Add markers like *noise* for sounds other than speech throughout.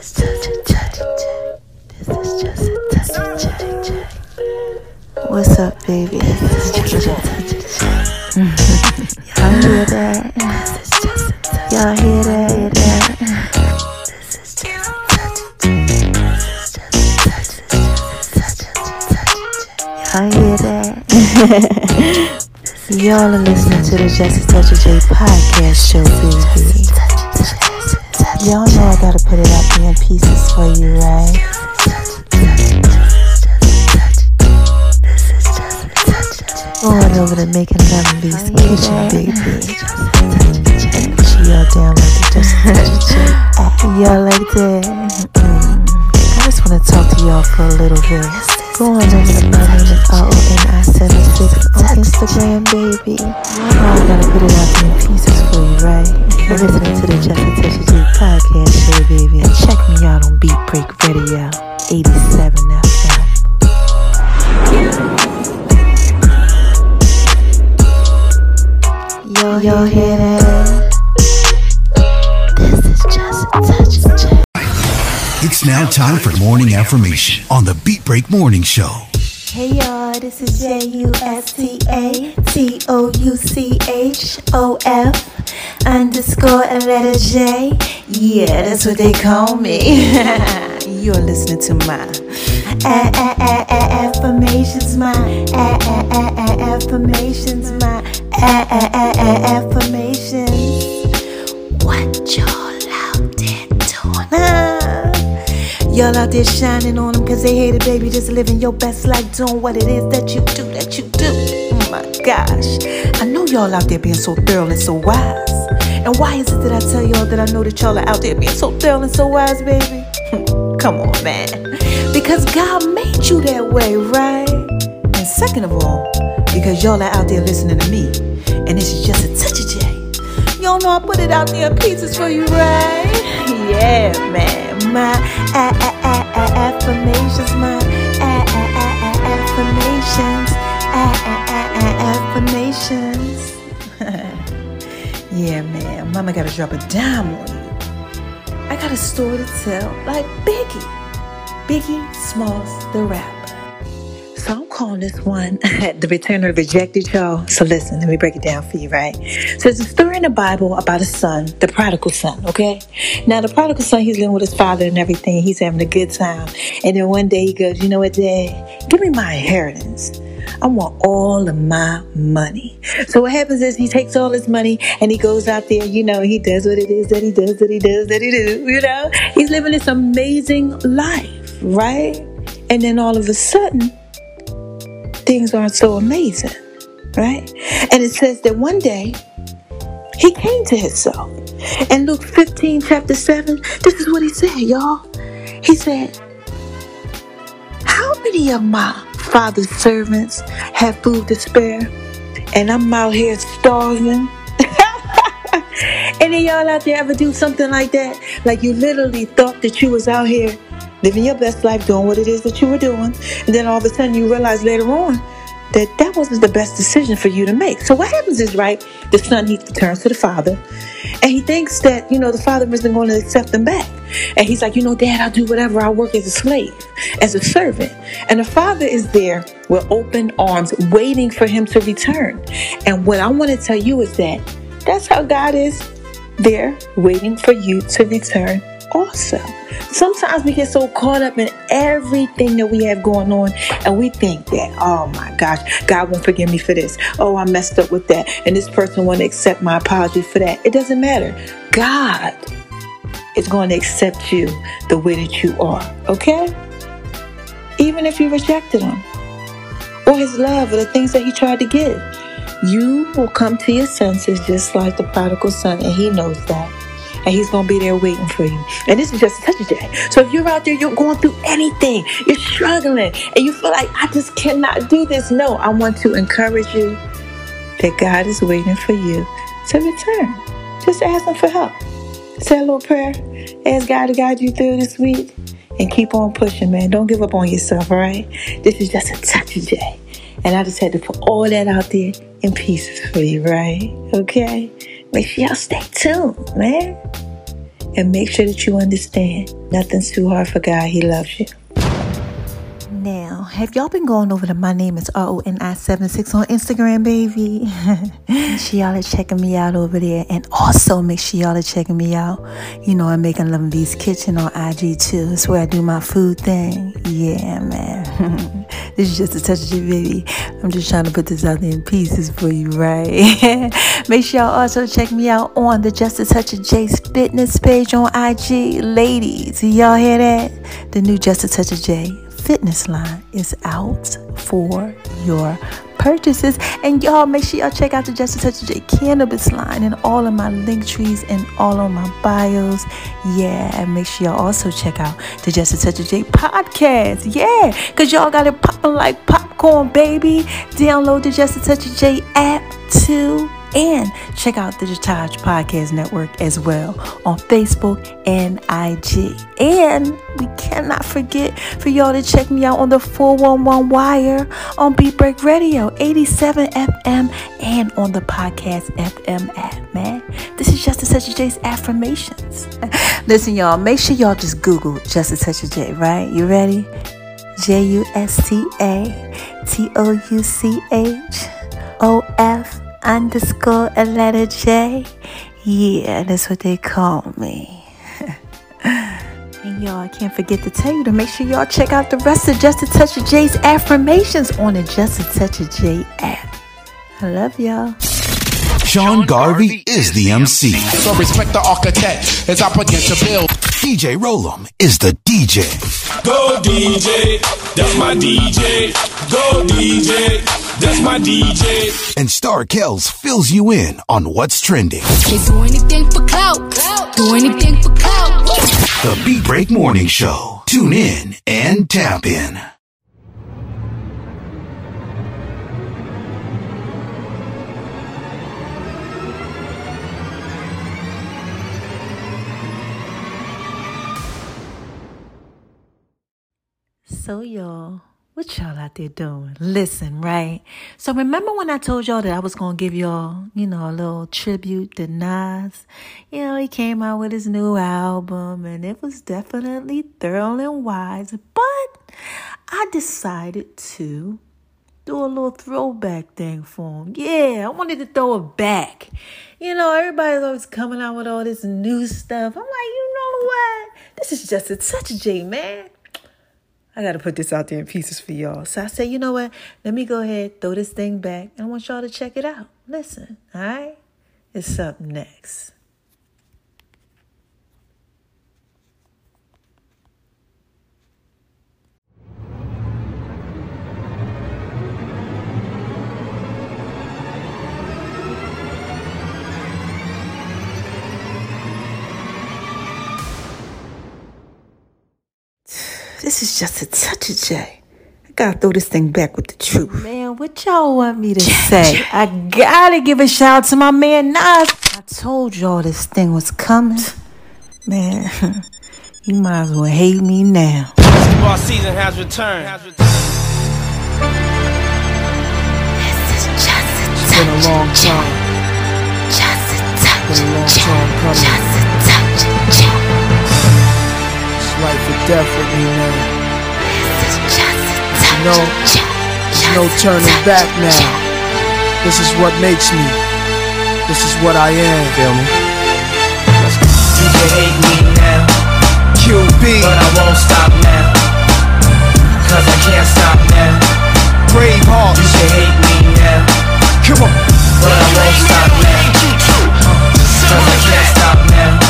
is just a touch check. This is just a touch check. What's up, baby? This is just a touch check. Y'all hear that? This is just a touch. Y'all hear that? Hear that? This is just a touch check. This is just a touch. This is just a touch check. Y'all hear that? *laughs* Y'all are listening to the Just a Touch of J podcast show, baby. Y'all know I gotta put it up in pieces for you, right? Going over to making Lemon kitchen, baby. She all down like the Just Touch of J. *laughs* Y'all like that? Mm. I just wanna talk to y'all for a little bit. Go on over to my name is R-O-N-I-76 on Instagram, baby. Y'all know I gotta put it out in pieces for you, right? You're listening to the Just a Touch J podcast baby. And check me out on Beat Break Radio, 87 FM. Yo, y'all hear that? This is. It's now time for morning affirmation on the Beat Break Morning Show. Hey y'all, this is J U S T A T O U C H O F underscore and letter J. Yeah, that's what they call me. You're listening to my affirmations, my affirmations, my affirmations. What y'all out there doing? Y'all out there shining on them cause they hate it, baby. Just living your best life, doing what it is that you do, that you do. Oh my gosh. I know y'all out there being so thorough and so wise. And why is it that I tell y'all that I know that y'all are out there being so thorough and so wise, baby? *laughs* Come on, man. Because God made you that way, right? And second of all, because y'all are out there listening to me. And is just a touch Y'all know I put it out there in pieces for you, right? Yeah, man. My a- a- a- affirmations, my a- a- a- a- affirmations, affirmations. *laughs* yeah, man. Mama gotta drop a dime on you. I got a story to tell, like Biggie. Biggie Smalls, the rapper. Calling this one *laughs* The Return of the Rejected, y'all. So listen, let me break it down for you, right? So it's a story in the Bible about a son, the prodigal son, okay? Now, the prodigal son, he's living with his father and everything. He's having a good time. And then one day he goes, You know what, Dad? Give me my inheritance. I want all of my money. So what happens is he takes all his money and he goes out there, you know, he does what it is that he does, that he does, that he do, you know? He's living this amazing life, right? And then all of a sudden, things aren't so amazing, right? And it says that one day he came to himself. And Luke 15, chapter 7, this is what he said, y'all. He said, How many of my father's servants have food to spare? And I'm out here starving. *laughs* Any of y'all out there ever do something like that? Like you literally thought that you was out here living your best life, doing what it is that you were doing, and then all of a sudden you realize later on that that wasn't the best decision for you to make. So what happens is, right, the son he returns to the father, and he thinks that you know the father isn't going to accept him back, and he's like, you know, Dad, I'll do whatever. I'll work as a slave, as a servant, and the father is there with open arms, waiting for him to return. And what I want to tell you is that that's how God is there waiting for you to return also. Sometimes we get so caught up in everything that we have going on and we think that, oh my gosh, God won't forgive me for this. Oh, I messed up with that. And this person won't accept my apology for that. It doesn't matter. God is going to accept you the way that you are. Okay? Even if you rejected him or his love or the things that he tried to give. You will come to your senses just like the prodigal son, and he knows that. And he's gonna be there waiting for you. And this is just such a day. So if you're out there, you're going through anything, you're struggling, and you feel like I just cannot do this. No, I want to encourage you that God is waiting for you to return. Just ask him for help. Say a little prayer. Ask God to guide you through this week. And keep on pushing, man. Don't give up on yourself, all right? This is just a touch of day. And I just had to put all that out there in pieces for you, right? Okay? Make sure y'all stay tuned, man. And make sure that you understand nothing's too hard for God. He loves you. Now, have y'all been going over to my name is R-O-N-I-76 on Instagram, baby? *laughs* make sure y'all are checking me out over there. And also make sure y'all are checking me out. You know, I'm making Love V's Kitchen on IG too. It's where I do my food thing. Yeah, man. *laughs* this is just a touch of it, baby. I'm just trying to put this out there in pieces for you, right? *laughs* make sure y'all also check me out on the Just a Touch of J's fitness page on IG. Ladies, y'all hear that? The new Just a Touch of J fitness line is out for your purchases. And y'all make sure y'all check out the Just a Touch of J cannabis line and all of my link trees and all of my bios. Yeah, and make sure y'all also check out the Just a Touch of J podcast. Yeah, because y'all got it popping like popcorn, baby. Download the Just a Touch of J app too and check out the Taj Podcast Network as well on Facebook and IG. And we cannot forget for y'all to check me out on the 411 Wire on Beat Break Radio 87 FM and on the Podcast FM app, man. This is Just a Touch J's affirmations. *laughs* Listen, y'all, make sure y'all just Google Just a Touch J, right? You ready? J U S T A T O U C H O F underscore a letter J. Yeah, that's what they call me. *laughs* and y'all, I can't forget to tell you to make sure y'all check out the rest of Just a Touch of J's affirmations on the Just a Touch of J app. I love y'all. Sean Garvey is the MC. So respect the architect as I begin to build. DJ Rollum is the DJ. Go DJ, that's my DJ. Go DJ, that's my DJ. And Star Kells fills you in on what's trending. They do anything for clout. Do anything for clout. The Beat Break Morning Show. Tune in and tap in. So, y'all, what y'all out there doing? Listen, right? So, remember when I told y'all that I was going to give y'all, you know, a little tribute to Nas? You know, he came out with his new album and it was definitely thorough and wise, but I decided to do a little throwback thing for him. Yeah, I wanted to throw it back. You know, everybody's always coming out with all this new stuff. I'm like, you know what? This is just a touch J, man. I got to put this out there in pieces for y'all. So I said, you know what? Let me go ahead, throw this thing back, and I want y'all to check it out. Listen, all right? It's up next. This is just a touch of J. I gotta throw this thing back with the truth. Man, what y'all want me to say? I gotta give a shout out to my man Nas. I told y'all this thing was coming. Man, *laughs* you might as well hate me now. Basketball season has returned. This is just a touch been a long time. Just a touch Been a long time coming. Just a touch of J. It's life or death with me now. This is just a touch No, of J. There's no turning touch back now. This is what makes me. This is what I am. Feel me? You can hate me now, QB, but I won't stop now. Cause I can't stop now. brave You can hate me now, Come on. but I won't stop now. Uh-huh. Cause I can't stop now.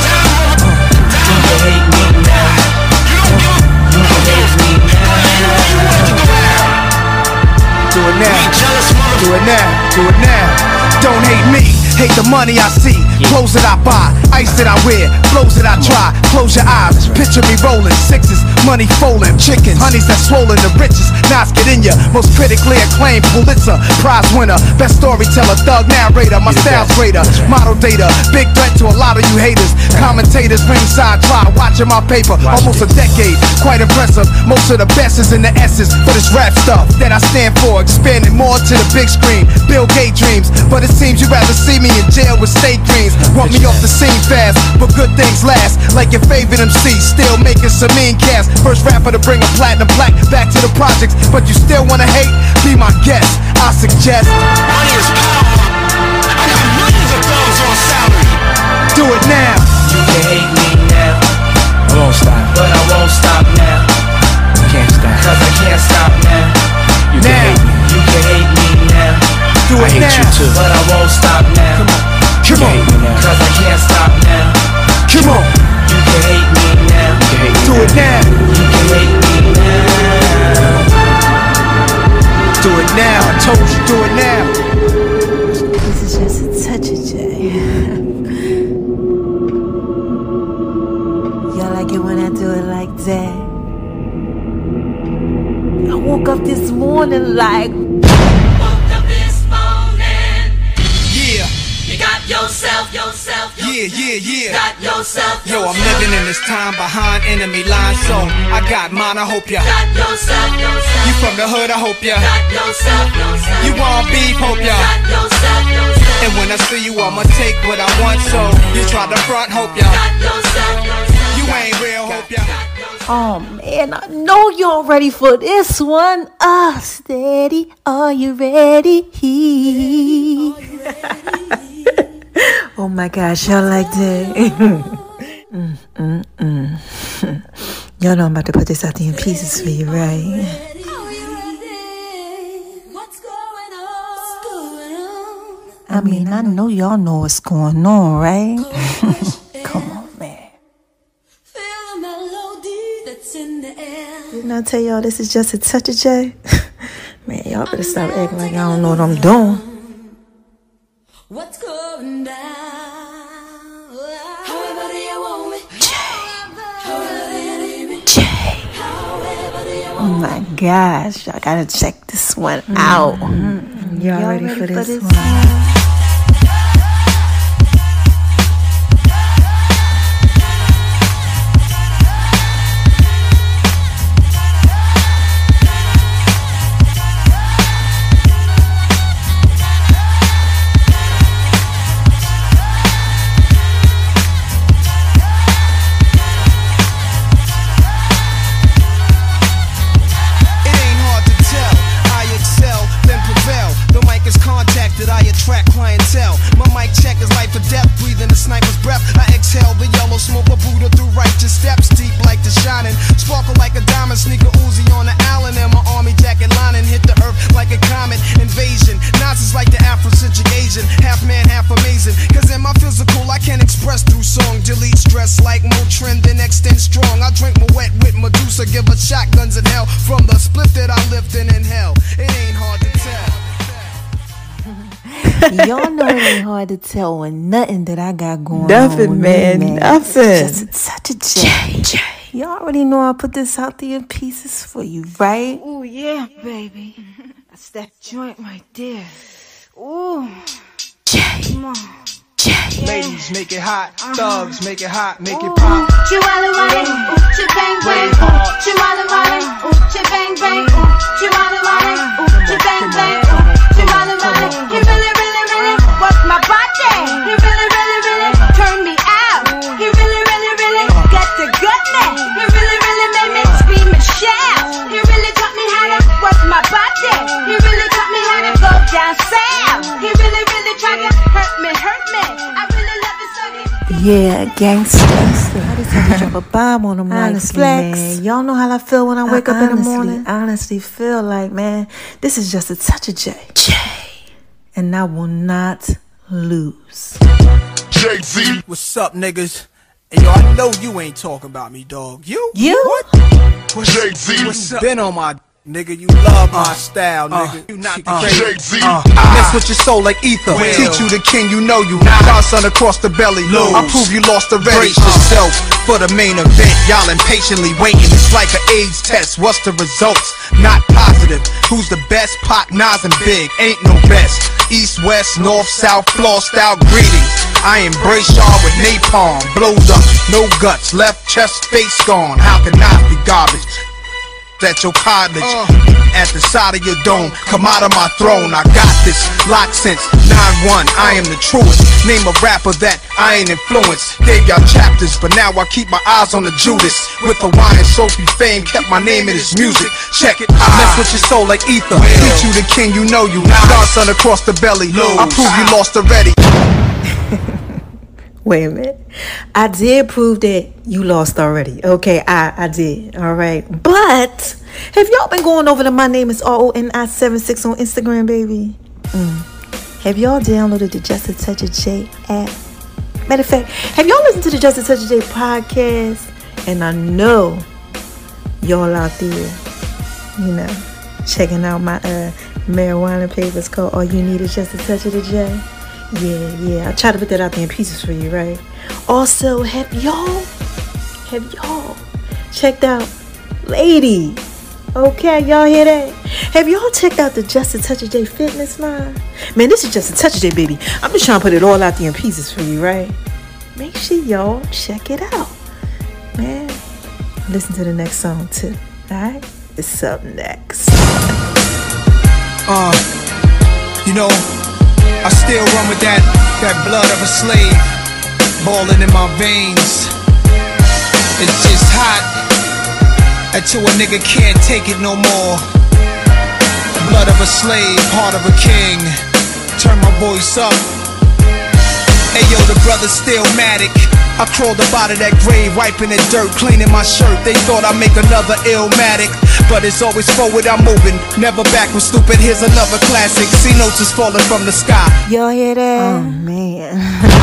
Now. Do it now. Do it now. Don't hate me. Hate the money I see. Clothes that I buy. Ice that I wear. Flows that I try. Close your eyes. Picture me rolling sixes, money folding, chickens, honeys that swollen the richest. Knots get in ya. Most critically acclaimed Pulitzer Prize winner, best storyteller, thug narrator. My style's greater, model data, big threat to a lot of you haters. Commentators ringside try watching my paper, almost a decade, quite impressive. Most of the best is in the essence for this rap stuff that I stand for, expanding more to the big screen. Bill Gates dreams, but it seems you'd rather see me in jail with state dreams. Want me off the scene fast, but good things last. Like your favorite MC, still making some mean cast. First rapper to bring a platinum plaque back to the projects, but you still wanna hate? Be my guest. I suggest. Money is power. I got millions of dollars on salary. Do it now. You can hate me now, I won't stop. but I won't stop now. I Can't stop. Cause I can't stop now. You can Now. hate me. You can hate me now, Do I it hate now. you too. but I won't stop now. Come on. Cause I can't stop now. Yeah, yeah, yeah. got yourself, Yo, I'm living in this time behind enemy lines, so I got mine. I hope ya. got yourself, yourself, You from the hood? I hope ya. got yourself, yourself, You want beef? Hope ya. got yourself, yourself, And when I see you, I'ma take what I want. So you try to front, hope ya. got yourself, yourself, You ain't real, hope ya. oh man, I know y'all ready for this one. Ah, steady, are you ready? Oh my gosh, y'all like that? *laughs* mm, mm, mm. *laughs* y'all know I'm about to put this out there in pieces for you, right? I mean, I know y'all know what's going on, right? *laughs* Come on, man. Didn't I tell y'all this is just a touch of J? man, y'all better stop acting like I don't know what I'm doing. My gosh, I gotta check this one out. Mm-hmm. Y'all, ready, for this, one? It Nothing, with man, Me, nothing. It's just a touch of Y'all already know I put this out there in pieces for you, right? Oh yeah, baby. *laughs* That's that joint right there. Ooh. J. Come on. Ladies, make it hot. Uh-huh. Thugs, make it hot. Make it pop. Chihuahua wale, uh-huh. ooh, bang bang, Wave hard. ooh, Chihuahua wale, ooh, bang bang, Chihuahua wale, ooh, bang to go down south. He really, really tried to hurt me, hurt me. I really love it so Yeah, gangsters. I just had to drop a bomb on them like Honestly, flex. man, Y'all know how I feel when I wake I up in the morning. I honestly feel like, man, this is just a touch of J. J. And I will not lose. Jay-Z. What's up, niggas? And yo, I know you ain't talking about me, dog. You? You? What? Jay-Z. What's up? Been on my Nigga, you love my uh, style, uh, nigga. you not the crazy. Jay-Z. Uh, I mess with your soul like ether. Will. Teach you the king, you know you. Not. God's Son across the belly. Lose. I prove you lost already. Brace yourself for the main event. Y'all impatiently waiting. It's like an AIDS test. What's the results? Not positive. Who's the best? Pop, Nas, and Big. Ain't no best. East, west, north, south, floor style greetings. I embrace y'all with napalm. Blows up, no guts. Left chest, face gone. How can I be garbage? At your cottage uh. at the side of your dome. Come out of my throne, I got this. Lock since 9-1, I am the truest. Name a rapper that I ain't influenced. Gave y'all chapters, but now I keep my eyes on the Judas. With the wine and Sophie fame, kept my name in his music. Check it, I mess with your soul like ether. Teach you the king, you know you. God's Son across the belly. I prove you lost already. *laughs* Wait a minute. I did prove that you lost already. Okay, I, I did. All right. But have y'all been going over to my name is R-O-N-I-76 on Instagram, baby? Mm. Have y'all downloaded the Just a Touch of J app? Matter of fact, have y'all listened to the Just a Touch of J podcast? And I know y'all out there, you know, checking out my uh marijuana papers called All You Need Is Just a Touch of the J. Yeah, yeah. I try to put that out there in pieces for you, right? Also, have y'all, have y'all checked out Lady? Okay, y'all hear that? Have y'all checked out the Just a Touch of J fitness line? Man, this is Just a Touch of J, baby. I'm just trying to put it all out there in pieces for you, right? Make sure y'all check it out. Man, listen to the next song too, alright? It's up next. Uh, you know, I still run with that, that blood of a slave balling in my veins. It's just hot until a nigga can't take it no more. Blood of a slave, heart of a king. Turn my voice up. Hey yo, the brother's still matic. I crawled up out of that grave, wiping the dirt, cleaning my shirt. They thought I'd make another illmatic. But it's always forward, I'm moving. Never backward, stupid. Here's another classic. See notes is falling from the sky. Y'all hear that? Oh man.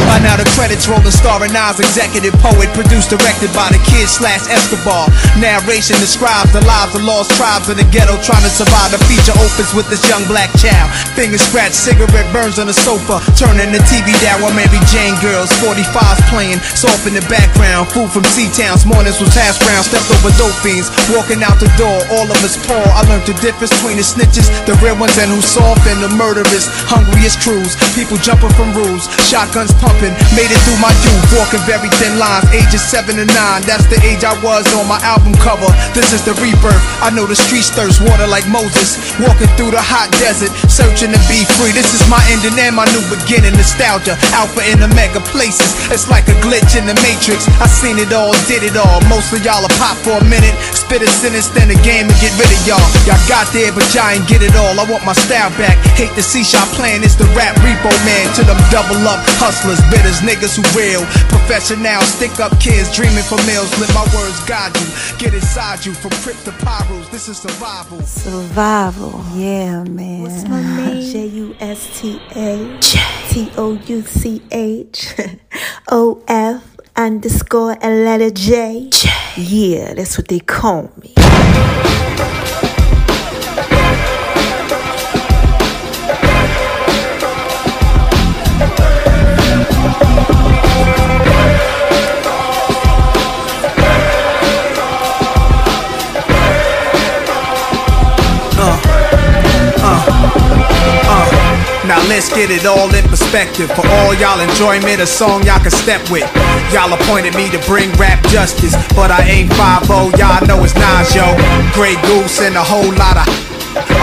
By now the credits rolling, starring Nas, executive poet, produced, directed by the kid slash Escobar. Narration describes the lives of lost tribes in the ghetto trying to survive. The feature opens with this young black child. Finger scratch, cigarette burns on the sofa. Turning the TV down while Mary Jane girls, 45s playing. Soft in the background, food from C-Towns. Mornings was hash brown, stepped over dope fiends. Walking out the door, all of us poor. I learned the difference between the snitches, the real ones, and who's soft, and the murderers. Hungriest crews, people jumping from rules. Shotguns pumping, made it through my youth. Walking very thin lines, ages 7 and 9. That's the age I was on my album cover. This is the rebirth. I know the streets thirst water like Moses. Walking through the hot desert, searching to be free. This is my ending and my new beginning. Nostalgia, alpha and omega places. It's like a glitch in the matrix. I seen it all, did it all. Most of y'all are pop for a minute. Spit a sentence, then a game and get rid of y'all. Y'all got there, but y'all ain't get it all. I want my style back. Hate to see y'all playing. It's the rap repo man. To them double up hustlers, bitters, niggas who real. Professional, stick up kids, dreaming for meals. Let my words guide you. Get inside you from crypt to pyros. This is survival. Survival. Yeah, man. What's my name? J U S T A T O U C H *laughs* O F underscore a letter J. Yeah, that's what they call me. Uh, uh, uh. Now let's get it all in perspective. For all y'all enjoyment, a song y'all can step with. Y'all appointed me to bring rap justice, but I ain't 5-0. Y'all know it's Nas, yo. Grey Goose and a whole lot of.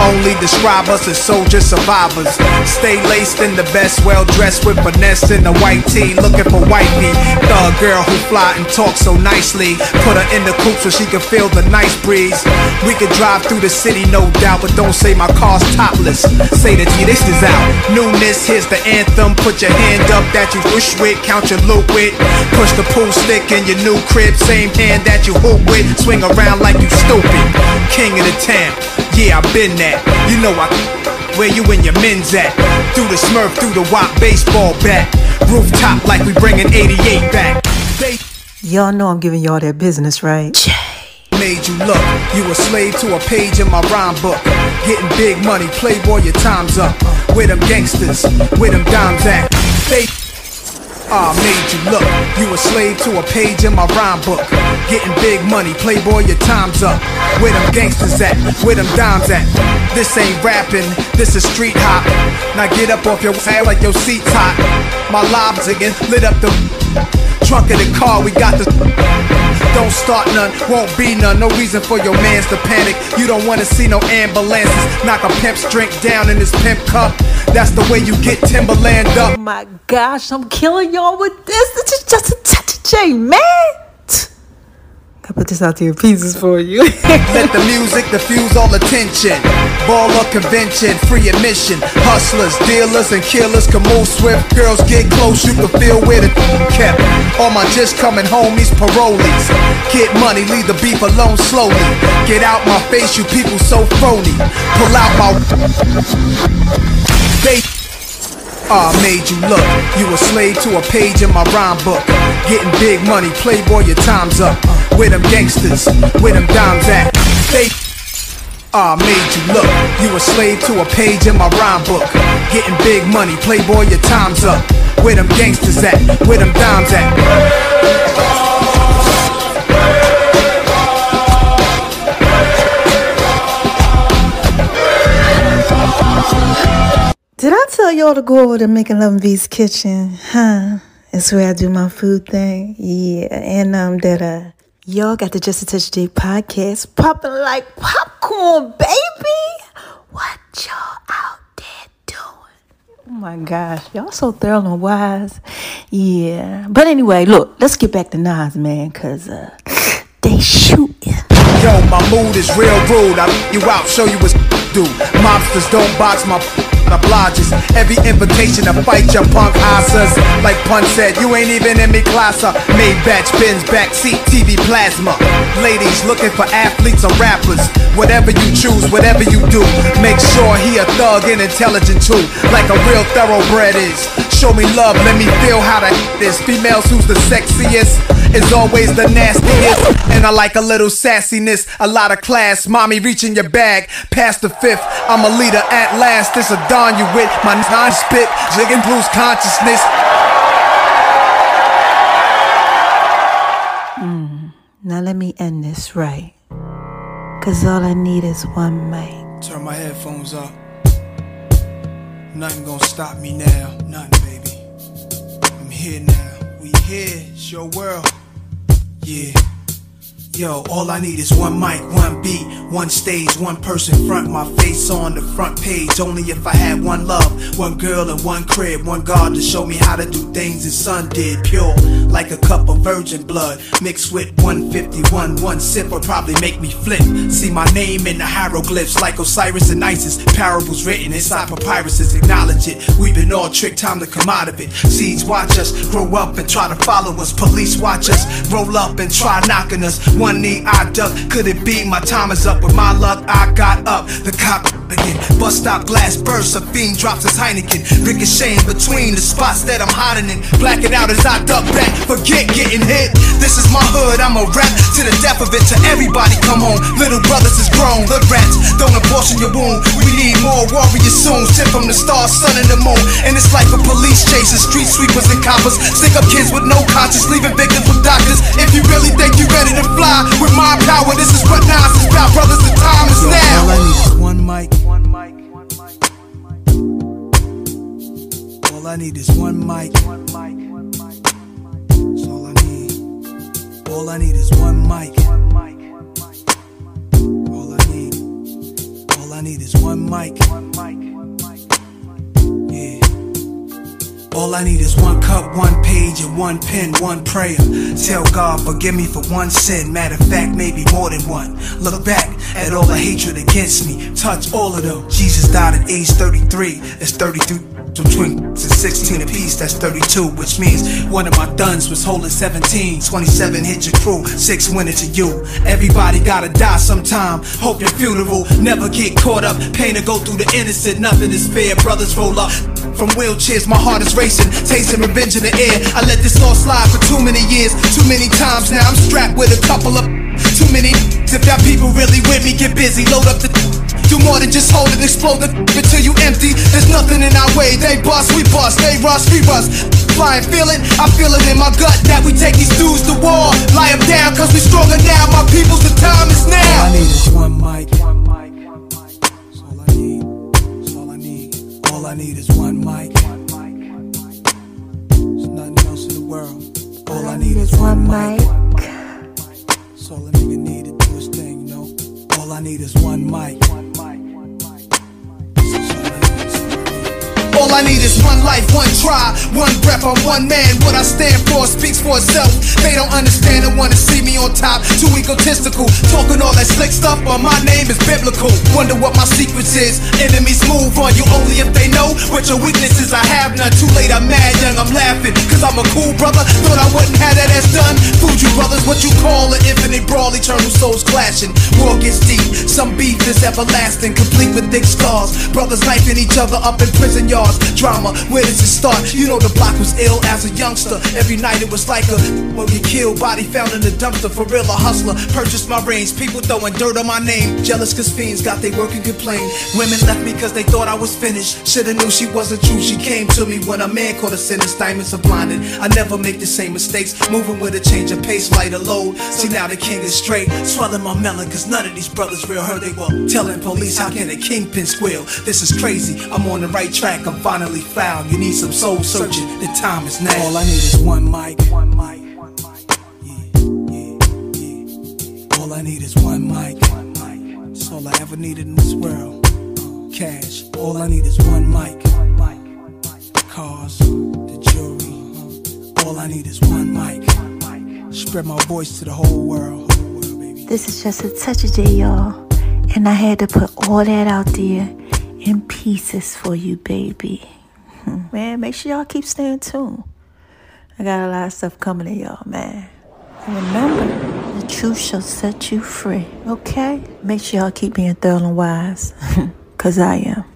Only describe us as soldier survivors. Stay laced in the best, well dressed with finesse in the white tee, looking for wifey. Thug girl who fly and talk so nicely. Put her in the coupe so she can feel the nice breeze. We could drive through the city, no doubt, but don't say my car's topless. Say that you this is out. Newness, here's the anthem. Put your hand up that you wish with, count your loot with. Push the pool stick in your new crib, same hand that you hoop with. Swing around like you stupid. King of the town. Yeah, I've been that. You know I where you and your men's at. Through the smurf, through the wop baseball bat. Rooftop like we bringing 88 back. They Y'all know I'm giving y'all that business, right? made you look. You a slave to a page in my rhyme book. Getting big money, playboy, your time's up. Where them gangsters, where them dimes at? They Ah, made you look. You a slave to a page in my rhyme book. Getting big money, playboy, your time's up. Where them gangsters at? Where them dimes at? This ain't rapping, this is street hop. Now get up off your ass like your seat's hot. My lobs again lit up the trunk of the car. We got the. Don't start none, won't be none. No reason for your mans to panic. You don't wanna see no ambulances. Knock a pimp's drink down in his pimp cup. That's the way you get Timberland up. Oh my gosh, I'm killing y'all with this. This is just a touch of J, man. I put this out to your pieces for you. *laughs* Let the music diffuse all attention. Baller convention, free admission. Hustlers, dealers, and killers can move swift. Girls get close, you can feel where the *laughs* kept. All my just coming homies, parolees. Get money, leave the beef alone slowly. Get out my face, you people so phony. Pull out my. *laughs* They. Ah, made you look. You a slave to a page in my rhyme book. Getting big money, playboy, your time's up. Where them gangsters, where them dimes at? They. Ah, made you look. You a slave to a page in my rhyme book. Getting big money, playboy, your time's up. Where them gangsters at? Where them dimes at? Did I tell y'all to go over to Making Love V's kitchen? Huh? It's where I do my food thing. Yeah. And um that uh y'all got the Just a Touch Dick podcast popping like popcorn, baby. What y'all out there doing? Oh my gosh, y'all so thorough and wise. Yeah. But anyway, look, let's get back to Nas, man, cause uh they shooting. Yo, my mood is real rude. I meet you out, show you what's do. Mobsters don't box my obliges. Every invitation to fight your punk asses. Like Pun said, you ain't even in me class. Made batch bins, backseat, TV plasma. Ladies looking for athletes or rappers. Whatever you choose, whatever you do, make sure he a thug and intelligent too. Like a real thoroughbred is. Show me love, let me feel how to this. Females who's the sexiest is always the nastiest. And I like a little sassiness, a lot of class. Mommy reaching your bag, past the fifth. I'm a leader at last. This a dawn you with. My non spit, jigging blues consciousness. Mm, now let me end this right. Cause all I need is one mic. Turn my headphones up. Nothing gonna stop me now. Nothing, baby. I'm here now. We here. It's your world. Yeah. Yo, all I need is one mic, one beat, one stage, one person front, my face on the front page. Only if I had one love, one girl and one crib, one God to show me how to do things his son did. Pure, like a cup of virgin blood, mixed with 151. One sip would probably make me flip. See my name in the hieroglyphs, like Osiris and Isis. Parables written inside papyruses, acknowledge it. We've been all tricked, time to come out of it. Seeds watch us grow up and try to follow us. Police watch us roll up and try knocking us. One knee I duck, could it be my time is up? With my luck, I got up. The cop again, bus stop glass bursts. A fiend drops his Heineken, ricocheting between the spots that I'm hiding in. Blacking out as I duck back, forget getting hit. This is my hood, I'm a rap to the death of it. To everybody, come on, little brothers is grown. Hood rats, don't abortion your wound. We need more warriors soon. Sent from the stars, sun, and the moon. And it's like a police chasing street sweepers and coppers. Stick up kids with no conscience, leaving victims with doctors. If you really think you're ready to fly with my power, this is what Nas is about, brothers. The time is now. All I need is. One mic. I need is one mic. That's all I need. All I need is one mic. All I need. All I need is. One mic. All I need is one cup, one page, and one pen, one prayer. Tell God, forgive me for one sin. Matter of fact, maybe more than one. Look back at all the hatred against me. Touch all of them. Jesus died at age 33. That's 33 between to 16 apiece, that's 32, which means one of my duns was holding 17. 27 hit your crew, 6 went into you. Everybody gotta die sometime. Hope your funeral never get caught up. Pain to go through the innocent, nothing is fair. Brothers roll up from wheelchairs, my heart is racing, tasting revenge in the air. I let this all slide for too many years, too many times now. I'm strapped with a couple of Too many if that people really with me, get busy, load up the do more than just hold it, explode the until you empty. There's nothing in our way. They bust, we bust. They rush, we rush. Flying, feel it. I feel it in my gut that we take these dudes to war. Lie 'em down, cause we stronger now. My people's the time is now. All I need is one mic. Need is one mic. There's nothing else in the world. All I need is one mic. That's all a nigga need to do his thing, you know. All I need is one mic. I need is one life, one try, one breath. I'm one man. What I stand for speaks for itself. They don't understand and wanna see me on top. Too egotistical, talking all that slick stuff, but my name is biblical. Wonder what my secrets is. Enemies move on you only if they know what your weaknesses. I have none. Too late, I'm mad young, I'm laughing. Cause I'm a cool brother. Thought I wouldn't have that ass done. Food you brothers, what you call an infinite brawl, eternal souls clashing. War gets deep, some beef is everlasting, complete with thick scars. Brothers knifing each other up in prison yards. Drama, where does it start? You know the block was ill as a youngster. Every night it was like a when we killed, body found in the dumpster. For real, a hustler. Purchased my range, people throwing dirt on my name. Jealous cause fiends got they work and complain. Women left me cause they thought I was finished. Shoulda knew she wasn't true. She came to me when a man caught a sentence. Diamonds are blinded. I never make the same mistakes. Moving with a change of pace, lighter load. See now the king is straight. Swelling my melon cause none of these brothers real. Heard they were telling police how can a kingpin squeal. This is crazy. I'm on the right track. I'm finally found. You need some soul searching. The time is now. All I need is one mic. One mic. Yeah, yeah, yeah. All I need is one mic. That's all I ever needed in this world. Cash. All I need is one mic. Cars, the jewelry. All I need is one mic. Spread my voice to the whole world. This is just a touch of J, y'all. And I had to put all that out there in pieces for you, baby. *laughs* Man, make sure y'all keep staying tuned. I got a lot of stuff coming to y'all, man. Remember, the truth shall set you free, okay? Make sure y'all keep being thorough and wise, *laughs* because I am.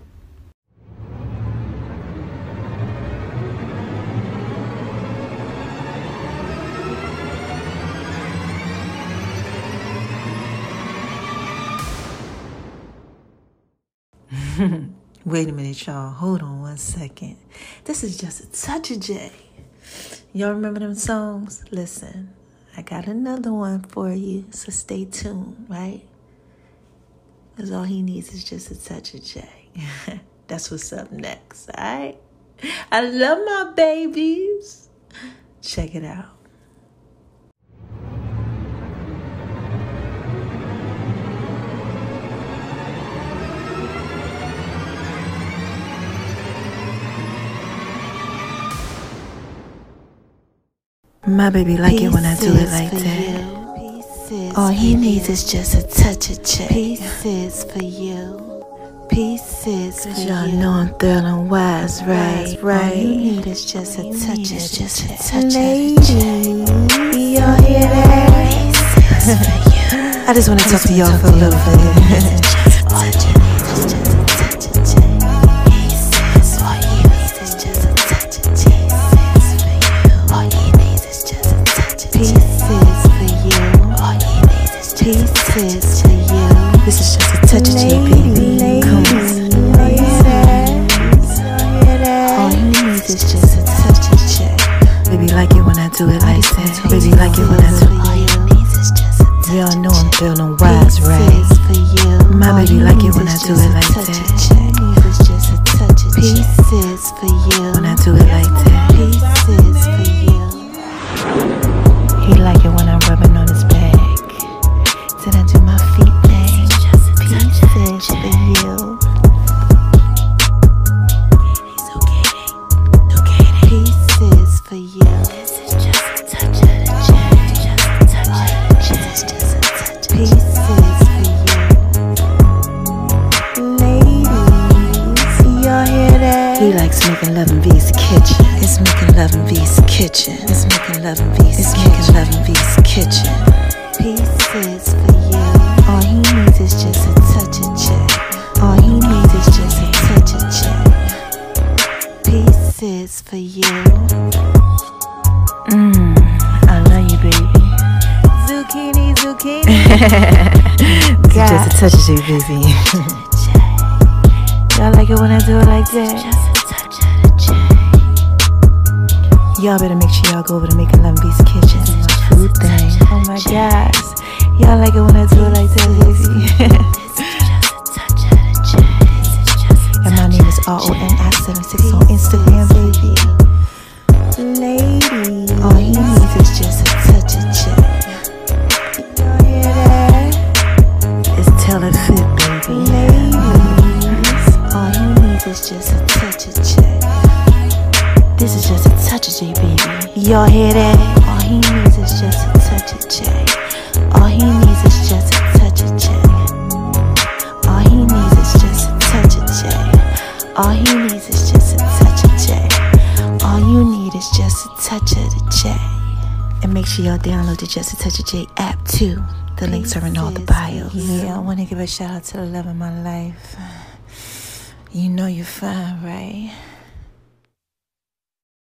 *laughs* Wait a minute, y'all. Hold on one second. This is just a touch of J. Y'all remember them songs? Listen, I got another one for you, so stay tuned, right? Because all he needs is just a touch of J. *laughs* That's what's up next, alright? I love my babies. Check it out. My baby like it when I do it like that. All he needs is just a touch of J. Pieces for you. Pieces for Cause y'all you. know I'm and wise, right? Right. All you need is just a you touch of is just a touch of Ladies, y'all hear that? I just want to talk to y'all for a little bit. *laughs* go over to Making Love Beast Kitchen and food thing. Oh my gosh. Y'all like it when I do it like that, baby. and my name is R O N I 760. J app too. The links are in all the bios. Yeah, I want to give a shout out to the love of my life. You know you're fine, right?